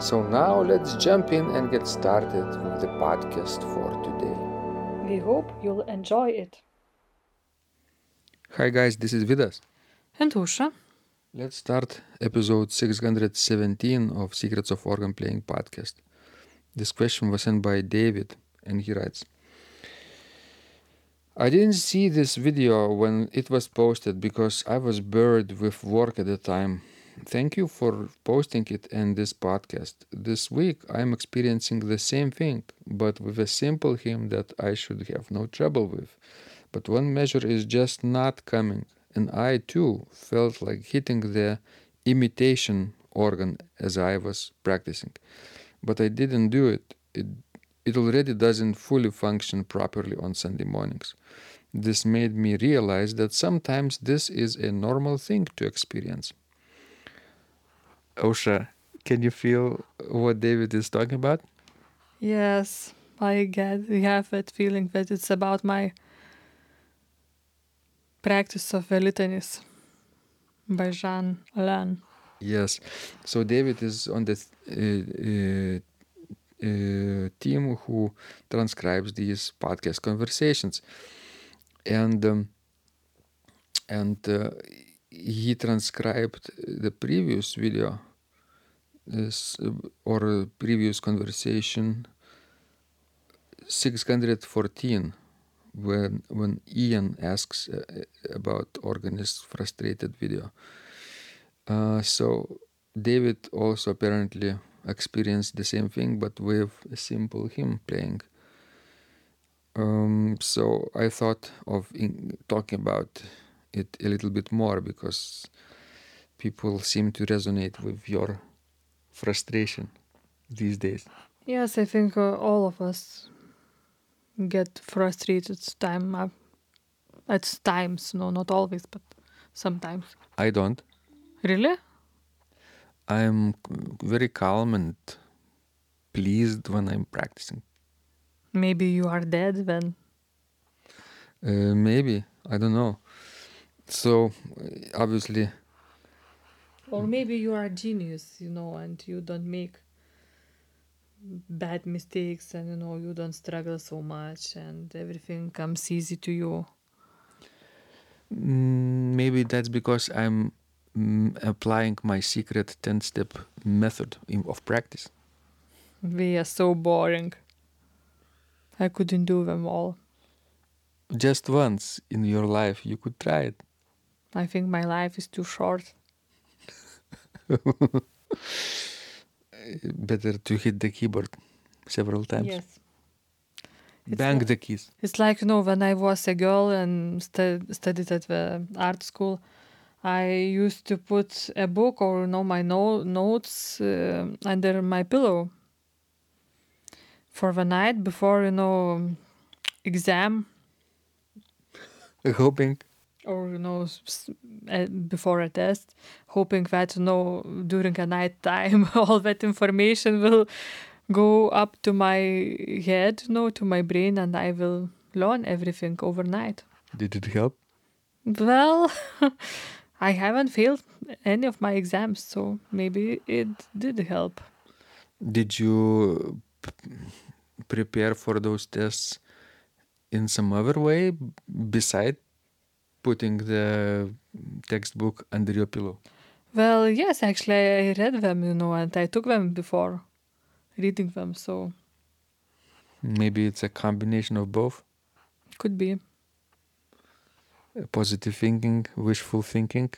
So now let's jump in and get started with the podcast for today. We hope you'll enjoy it. Hi guys, this is Vidas. And Aušra. Let's start episode 617 of Secrets of Organ Playing podcast. This question was sent by David and he writes I didn't see this video when it was posted because I was buried with work at the time. Thank you for posting it and this podcast. This week I'm experiencing the same thing, but with a simple hymn that I should have no trouble with. But one measure is just not coming, and I too felt like hitting the imitation organ as I was practicing. But I didn't do it. It, it already doesn't fully function properly on Sunday mornings. This made me realize that sometimes this is a normal thing to experience. Aušra, can you feel what David is talking about? Yes, I get, We have that feeling that it's about my practice of the litanies by Jehan Alain. Yes. So David is on the uh, uh, uh, team who transcribes these podcast conversations, and um, and uh, he transcribed the previous video this, or previous conversation 614 when when Ian asks uh, about organist frustrated video. Uh, so David also apparently experienced the same thing, but with a simple hymn playing. Um, so I thought of talking about it a little bit more because people seem to resonate with your frustration these days. Yes, I think uh, all of us get frustrated time uh, at times. No, not always, but sometimes. I don't. Really? I'm very calm and pleased when I'm practicing. Maybe you are dead then. Uh, maybe I don't know. So obviously. Or maybe you are a genius, you know, and you don't make bad mistakes and you know you don't struggle so much and everything comes easy to you. Mm, maybe that's because i'm mm, applying my secret 10 step method of practice. They are so boring. I couldn't do them all. Just once in your life you could try it i think my life is too short better to hit the keyboard several times. Yes. Bang like, the keys. It's like you know when I was a girl and stu- studied at the art school, I used to put a book or you know my no- notes uh, under my pillow for the night before you know exam. Hoping or you know before a test hoping that you know during a night time all that information will go up to my head you know to my brain and i will learn everything overnight. Did it help? Well i haven't failed any of my exams so maybe it did help. Did you prepare for those tests in some other way beside putting the textbook under your pillow? Well, yes, actually, I read them, you know, and I took them before reading them, so. Maybe it's a combination of both? Could be. Positive thinking, wishful thinking.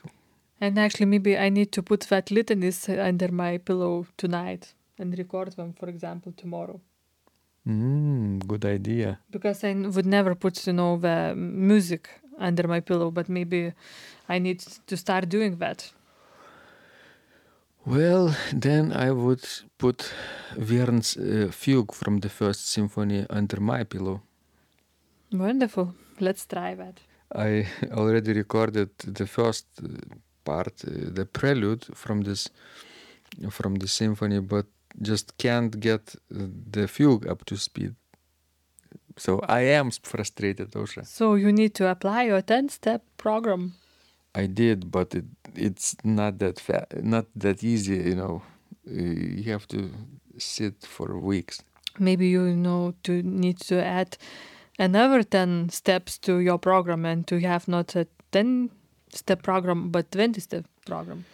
And actually, maybe I need to put that litanies under my pillow tonight and record them, for example, tomorrow. Mm, good idea. Because I would never put, you know, the music under my pillow, but maybe I need to start doing that. Well, then I would put Vierne's uh, fugue from the first symphony under my pillow. Wonderful. Let's try that. I already recorded the first uh, part, uh, the prelude from this from the symphony, but just can't get uh, the fugue up to speed. So I am frustrated, Aušra. So you need to apply your 10 step program. I did, but it it's not that fa- not that easy, you know. Uh, you have to sit for weeks. Maybe you know to need to add another 10 steps to your program and to have not a 10 step program but 20 step program.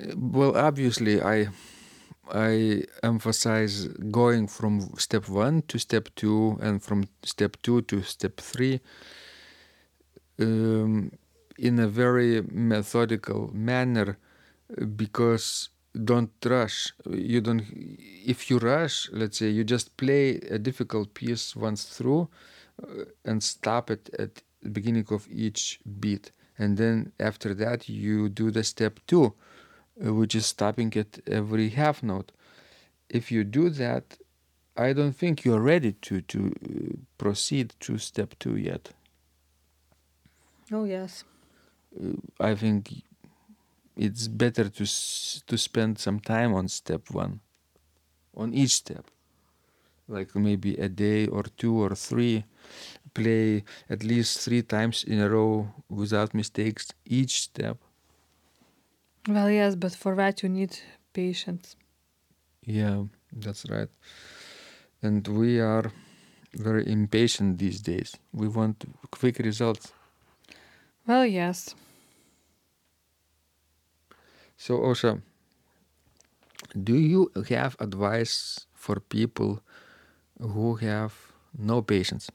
Uh, Well, obviously, I I emphasize going from step one to step two, and from step two to step three, um, in a very methodical manner, because don't rush. You don't. If you rush, let's say you just play a difficult piece once through, uh, and stop it at the beginning of each beat, and then after that you do the step two which is stopping at every half note. If you do that, I don't think you're ready to to uh, proceed to step two yet. Oh, yes. Uh, I think it's better to to spend some time on step one, on each step, like maybe a day or two or three. Play at least three times in a row without mistakes each step. Well, yes, but for that you need patience. Yeah, that's right. And we are very impatient these days. We want quick results. Well, yes. So, Aušra, do you have advice for people who have no patience?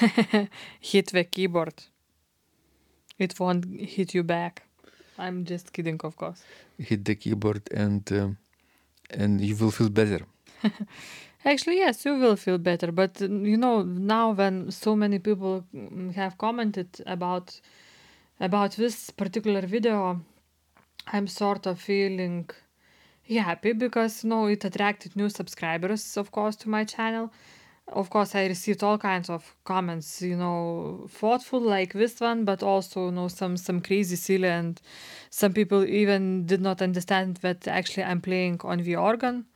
hit the keyboard. It won't hit you back. I'm just kidding, of course. Hit the keyboard and um, and you will feel better. Actually, yes, you will feel better. But uh, you know, now when so many people mm, have commented about about this particular video, I'm sort of feeling happy because you know it attracted new subscribers, of course, to my channel. Of course, I received all kinds of comments, you know, thoughtful like this one, but also you know some some crazy, silly, and some people even did not understand that actually I'm playing on the organ.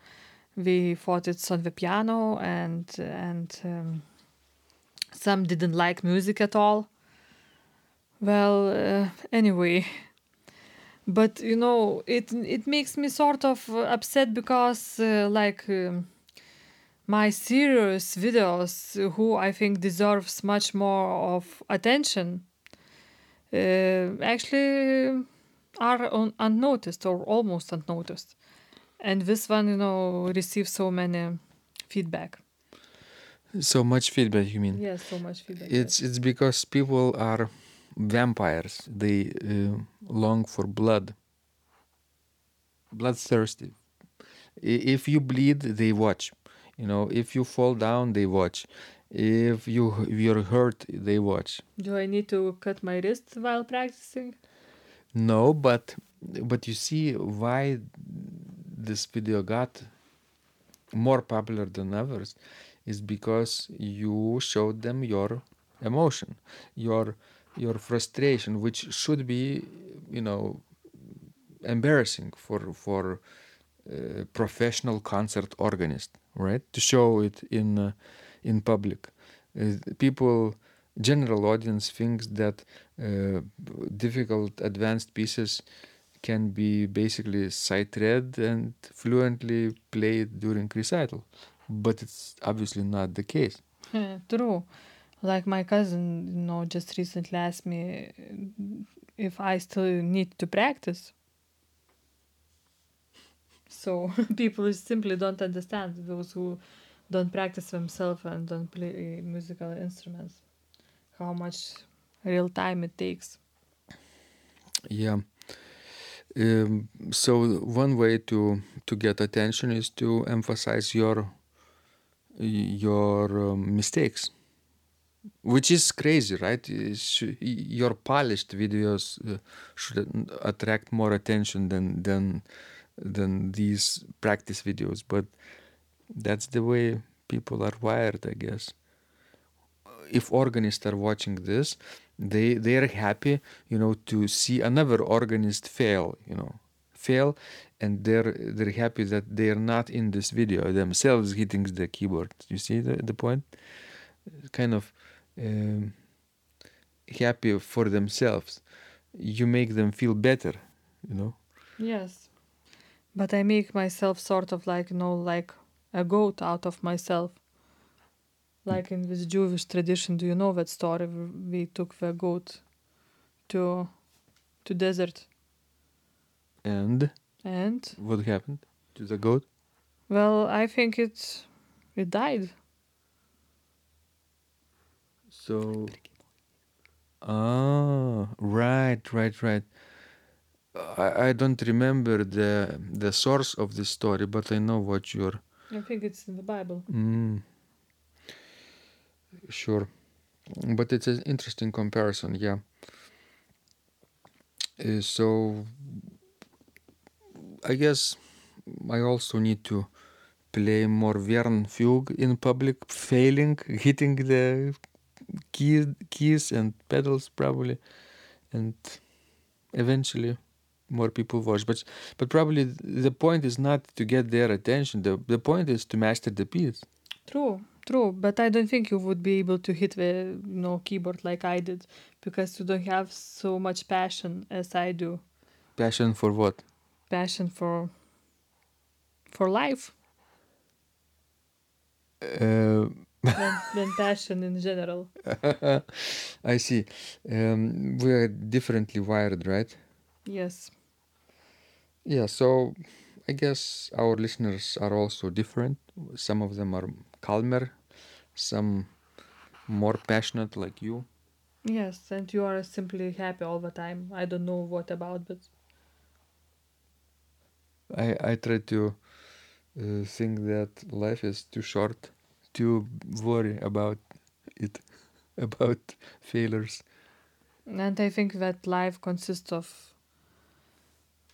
We thought it's on the piano and and um, some didn't like music at all. Well uh, anyway. But you know it it makes me sort of upset because uh, like um, my serious videos who i think deserves much more of attention uh, actually are un- unnoticed or almost unnoticed and this one you know receives so many feedback So much feedback, you mean? yes so much feedback It's it's because people are vampires. They uh, long for blood. Bloodthirsty. If you bleed, they watch. You know, if you fall down, they watch. If you if you're hurt, they watch. do i need to cut my wrist while practicing No, but but you see why this video got more popular than others is because you showed them your emotion, your your frustration, which should be, you know, embarrassing for for uh, professional concert organist, right? To show it in uh, in public, uh, people, general audience thinks that uh, difficult advanced pieces can be basically sight read and fluently played during recital, but it's obviously not the case. true like my cousin you know just recently asked me if i still need to practice so people simply don't understand those who don't practice themselves and don't play musical instruments how much real time it takes Yeah. Um, so one way to to get attention is to emphasize your your um, mistakes, which is crazy, right? It sh- your polished videos uh, should attract more attention than than than these practice videos, but that's the way people are wired, I guess. If organists are watching this, they they are happy, you know, to see another organist fail, you know, fail, and they're they're happy that they're not in this video themselves hitting the keyboard. You see the the point? Kind of um, happy for themselves. You make them feel better, you know. Yes. But I make myself sort of like, you know, like a goat out of myself. Like in this Jewish tradition, do you know that story? where We took the goat to to desert, And and what happened to the goat? well, I think it it died. So, ah, right, right, right. I, I don't remember the the source of the story, but I know what you're. I think it's in the Bible. Mm, sure, but it's an interesting comparison, yeah. Uh, so, I guess I also need to play more Vierne Fugue in public, failing, hitting the key, keys and pedals probably, and eventually more people watch. But but probably the point is not to get their attention. The the point is to master the piece. True, true. But I don't think you would be able to hit the you know keyboard like I did because you don't have so much passion as I do. Passion for what? Passion for for life Uh, than, than passion in general. I see. Um, we are differently wired, right? Yes. Yeah. So I guess our listeners are also different. Some of them are calmer, some more passionate, like you. Yes, and you are simply happy all the time. I don't know what about, but I I try to uh, think that life is too short to worry about it, about failures. and I think that life consists of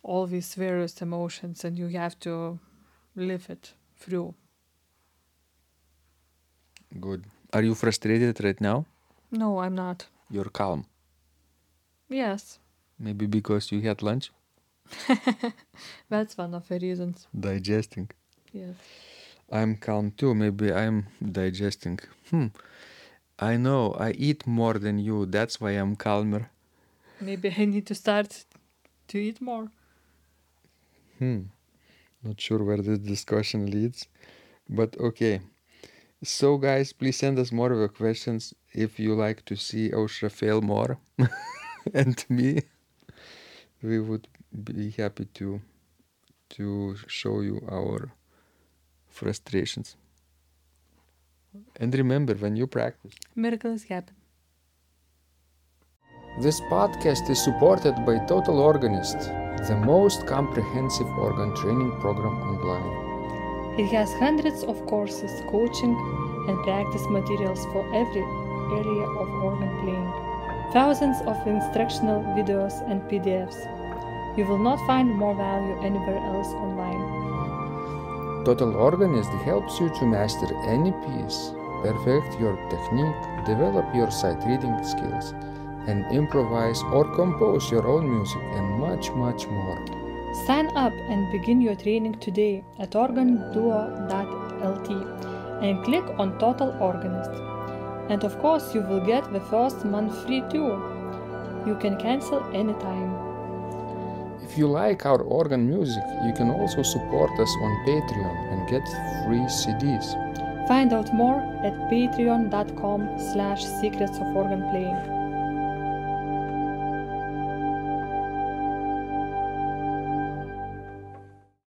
all these various emotions, and you have to live it through. Good. Are you frustrated right now? No, I'm not. You're calm. Yes, Maybe because you had lunch, that's one of the reasons. digesting. Yes. I'm calm too. Maybe I'm digesting. Hmm. I know. I eat more than you. That's why I'm calmer. Maybe I need to start to eat more. Hmm. Not sure where this discussion leads, but okay. So, guys, please send us more of your questions if you like to see Aušra fail more and me. We would be happy to to show you our frustrations. And remember, when you practice, Miracles happen. This podcast is supported by Total Organist, the most comprehensive organ training program online. It has hundreds of courses, coaching, and practice materials for every area of organ playing. Thousands of instructional videos and PDFs. You will not find more value anywhere else online. Total Organist helps you to master any piece, perfect your technique, develop your sight reading skills, and improvise or compose your own music and much, much more. Sign up and begin your training today at organduo.lt and click on Total Organist. And of course, you will get the first month free too. You can cancel anytime. If you like our organ music, you can also support us on Patreon and get free CDs. Find out more at patreon.com slash secrets of organ playing.